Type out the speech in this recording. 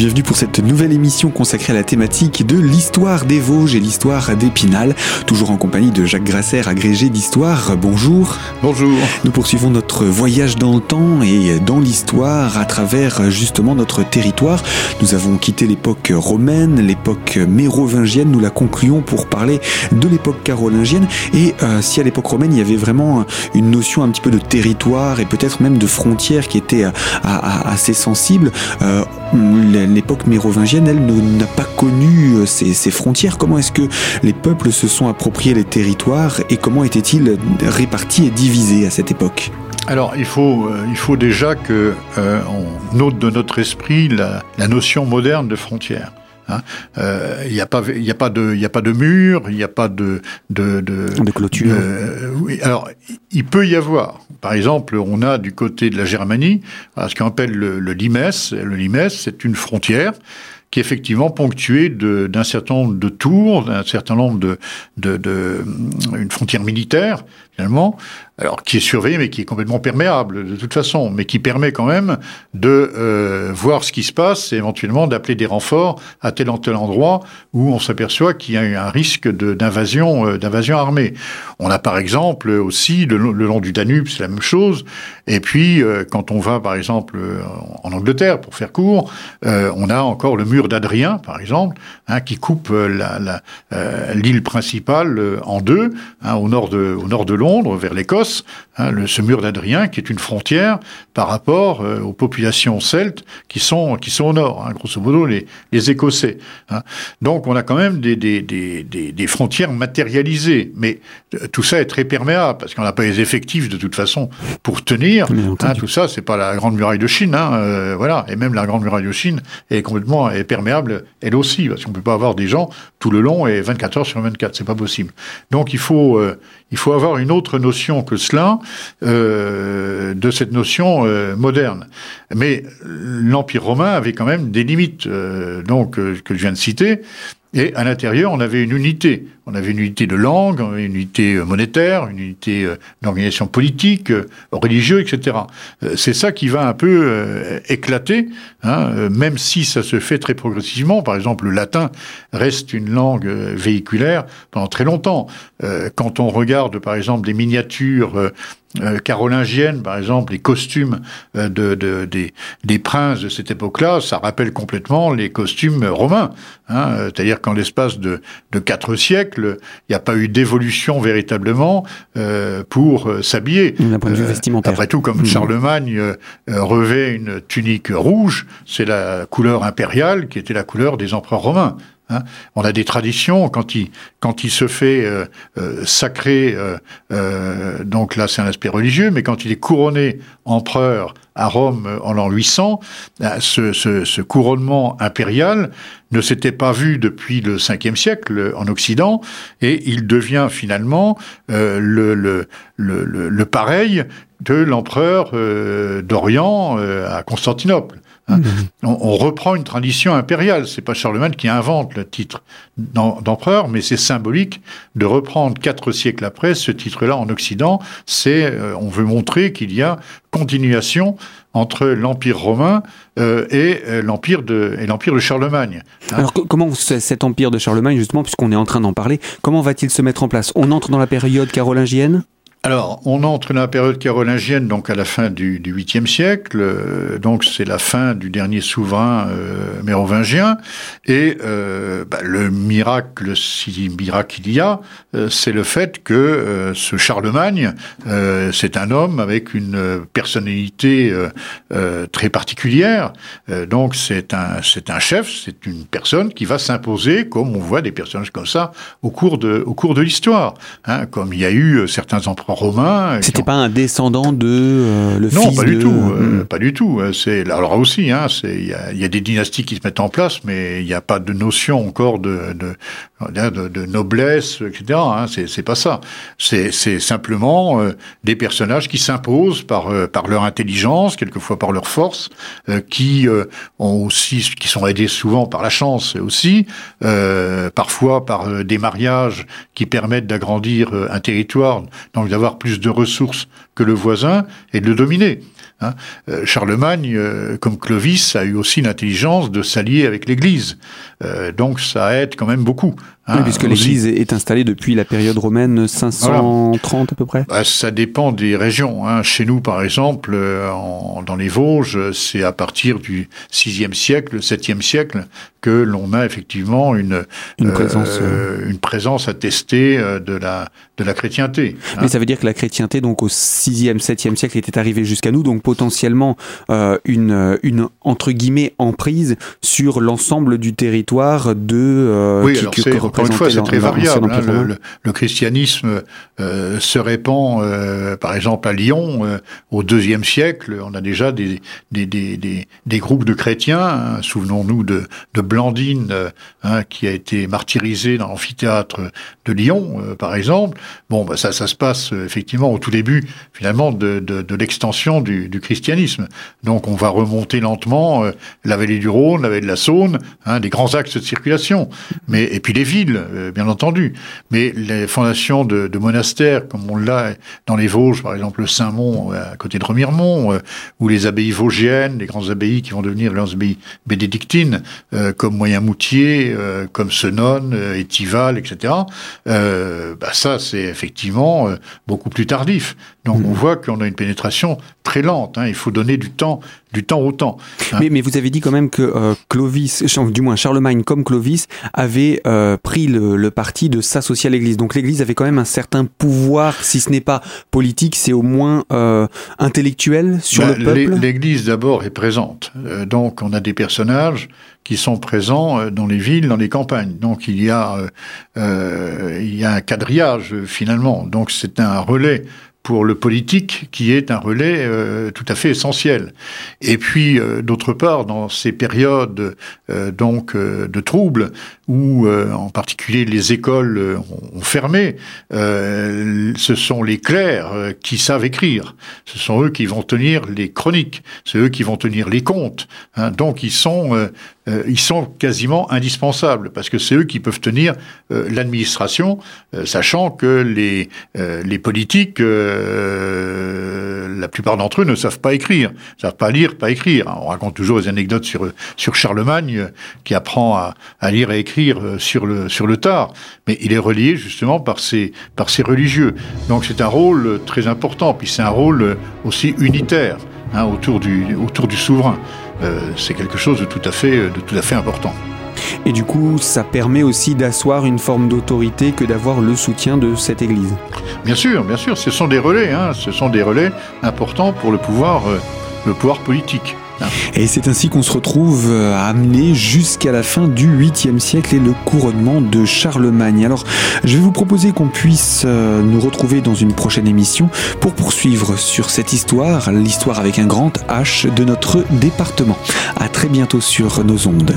bienvenue pour cette nouvelle émission consacrée à la thématique de l'histoire des Vosges et l'histoire d'Épinal. Toujours en compagnie de Jacques Grasser, agrégé d'histoire. Bonjour. Bonjour. Nous poursuivons notre voyage dans le temps et dans l'histoire à travers justement notre territoire. Nous avons quitté l'époque romaine, l'époque mérovingienne. Nous la concluons pour parler de l'époque carolingienne. Et euh, si à l'époque romaine, il y avait vraiment une notion un petit peu de territoire et peut-être même de frontières qui était euh, assez sensible, euh, l'époque mérovingienne, elle, n'a pas connu euh, ces, frontières. Comment est-ce que les peuples se sont appropriés les territoires et comment étaient-ils répartis et divisés à cette époque? Alors, il faut, euh, il faut déjà que euh, on note de notre esprit la, notion moderne de frontière. Hein. Il n'y a pas, il a pas de, il a pas de mur, il n'y a pas de de, de, clôture. oui, alors il peut y avoir. Par exemple, on a du côté de la Germanie ce qu'on appelle le, le Limes. Le Limes, c'est une frontière qui est effectivement ponctuée d'un certain nombre de tours, d'un certain nombre de, de, de, une frontière militaire alors qui est surveillée mais qui est complètement perméable de toute façon, mais qui permet quand même de euh, voir ce qui se passe et éventuellement d'appeler des renforts à tel ou tel endroit où on s'aperçoit qu'il y a un risque d'invasion euh, d'invasion armée. On a par exemple aussi le, long du Danube, c'est la même chose. Et puis euh, quand on va par exemple en Angleterre, pour faire court, on a encore le mur d'Adrien, par exemple, hein, qui coupe l'île principale en deux, hein, au nord de au nord de Londres, vers l'Écosse, hein, ce mur d'Adrien, qui est une frontière par rapport euh, aux populations celtes qui sont, qui sont au nord, hein, grosso modo les, les Écossais. Hein. Donc on a quand même des, des, des, des, frontières matérialisées, mais euh, tout ça est très perméable, parce qu'on n'a pas les effectifs de toute façon pour tenir. tout ça, c'est pas la grande muraille de Chine, euh, voilà. Et même la grande muraille de Chine est complètement est perméable, elle aussi, parce qu'on peut pas avoir des gens tout le long et 24 heures sur 24, c'est pas possible. Donc il faut, il faut avoir une autre notion que cela euh, de cette notion euh, moderne. Mais l'Empire romain avait quand même des limites, euh, donc que je viens de citer, et à l'intérieur, on avait une unité. On avait une unité de langue, une unité euh, monétaire, une unité euh, d'organisation politique, euh, religieuse, etc. C'est ça qui va un peu éclater, hein, même si ça se fait très progressivement. Par exemple, le latin reste une langue véhiculaire pendant très longtemps. Quand on regarde, par exemple, des miniatures euh, carolingienne, par exemple, les costumes euh, de, de, des, des, princes de cette époque-là, ça rappelle complètement les costumes romains. Hein, euh, C'est-à-dire qu'en l'espace de, de quatre siècles, il n'y a pas eu d'évolution véritablement euh, pour s'habiller. D'un point de vue vestimentaire. Après tout, comme mmh. Charlemagne revêt une tunique rouge, c'est la couleur impériale qui était la couleur des empereurs romains. Hein. on a des traditions quand il se fait euh, euh, sacré, euh, donc là c'est un aspect religieux, mais quand il est couronné empereur à Rome en l'an 800, ce, couronnement impérial ne s'était pas vu depuis le 5e siècle en Occident, et il devient finalement le, le, le, le, pareil de l'empereur d'Orient à Constantinople. Hein. On, reprend une tradition impériale. C'est pas Charlemagne qui invente le titre d'empereur, mais c'est symbolique de reprendre quatre siècles après ce titre-là en Occident. C'est, euh, on veut montrer qu'il y a continuation entre l'Empire romain euh, et euh, l'Empire de et l'Empire de Charlemagne. Hein. Alors comment cet Empire de Charlemagne, justement, puisqu'on est en train d'en parler, comment va-t-il se mettre en place? On entre dans la période carolingienne? Alors, on entre dans la période carolingienne, donc à la fin du, du 8e siècle, euh, donc c'est la fin du dernier souverain euh, mérovingien, et euh, bah, le miracle, si miracle il y a, euh, c'est le fait que ce Charlemagne, c'est un homme avec une personnalité très particulière, donc c'est un, c'est un chef, c'est une personne qui va s'imposer, comme on voit des personnages comme ça au cours de, au cours de l'histoire, hein, comme il y a eu certains empereurs romain. C'était pas un descendant de euh, le non, fils pas du tout, euh, hmm. pas du tout. Euh, c'est alors aussi, hein, il y a, y a, des dynasties qui se mettent en place, mais il n'y a pas de notion encore de de, de, de noblesse, etc. Hein, c'est pas ça. C'est simplement des personnages qui s'imposent par par leur intelligence, quelquefois par leur force, qui ont aussi qui sont aidés souvent par la chance aussi, parfois par des mariages qui permettent d'agrandir un territoire, donc d'avoir plus de ressources que le voisin et de le dominer. Hein. Euh, Charlemagne, euh, comme Clovis, a eu aussi l'intelligence de s'allier avec l'Église. Euh, donc ça aide quand même beaucoup. Hein, oui, puisque l'Église est installée depuis la période romaine 530 à peu près. Bah, ça dépend des régions. Hein. Chez nous, par exemple, en, dans les Vosges, c'est à partir du 6e siècle, 7e siècle, que l'on a effectivement une, une, présence, une présence attestée de la, de la chrétienté. Mais ça veut dire que la chrétienté, donc au 6e, 7e siècle, était arrivée jusqu'à nous, donc potentiellement euh, une, une entre guillemets emprise sur l'ensemble du territoire de euh, oui, alors que, encore une fois c'est très variable hein, le, christianisme euh, se répand par exemple à Lyon au deuxième siècle. On a déjà des des, des, des, des groupes de chrétiens hein, souvenons-nous de, de Blandine hein, qui a été martyrisée dans l'amphithéâtre de Lyon par exemple. Bon bah, ça ça se passe effectivement au tout début finalement de, de, de l'extension du, du christianisme. Donc on va remonter lentement euh, la vallée du Rhône, la vallée de la Saône, hein, des grands axes de circulation. Mais et puis les villes, euh, bien entendu. Mais les fondations de, monastères, comme on l'a dans les Vosges, par exemple le Saint-Mont euh, à côté de Remiremont, ou les abbayes vosgiennes, les grandes abbayes qui vont devenir les abbayes bénédictines, comme Moyen-Moutier, comme Senonne, Étival, etc. bah ça, c'est effectivement beaucoup plus tardif. Donc on voit qu'on a une pénétration très lente. Hein. Il faut donner du temps, du temps au temps. Hein. Mais, mais, vous avez dit quand même que euh, Clovis, du moins Charlemagne comme Clovis, avait euh, pris le, parti de s'associer à l'Église. Donc l'Église avait quand même un certain pouvoir, si ce n'est pas politique, c'est au moins euh, intellectuel sur ben, le peuple. L'Église d'abord est présente. donc on a des personnages qui sont présents dans les villes, dans les campagnes. Donc il y a, il y a un quadrillage finalement. Donc c'est un relais pour le politique qui est un relais euh, tout à fait essentiel. Et puis euh, d'autre part, dans ces périodes euh, donc de troubles où en particulier les écoles ont fermé, ce sont les clercs qui savent écrire. Ce sont eux qui vont tenir les chroniques. C'est eux qui vont tenir les comptes. Hein. Donc ils sont ils sont quasiment indispensables parce que c'est eux qui peuvent tenir l'administration, sachant que les les politiques euh, la plupart d'entre eux ne savent pas écrire, ne savent pas lire, pas écrire. On raconte toujours des anecdotes sur, Charlemagne euh, qui apprend à, à, lire et écrire euh, sur le, sur le tard, mais il est relié justement par ses, par ses religieux. Donc c'est un rôle très important, puis c'est un rôle aussi unitaire hein, autour, du, autour du souverain. c'est quelque chose de tout à fait, de tout à fait important. Et du coup, ça permet aussi d'asseoir une forme d'autorité que d'avoir le soutien de cette Église. Bien sûr, bien sûr, ce sont des relais, hein, ce sont des relais importants pour le pouvoir, euh, le pouvoir politique. Hein. Et c'est ainsi qu'on se retrouve euh, amené jusqu'à la fin du 8e siècle et le couronnement de Charlemagne. Alors, je vais vous proposer qu'on puisse euh, nous retrouver dans une prochaine émission pour poursuivre sur cette histoire, l'histoire avec un grand H de notre département. À très bientôt sur nos ondes.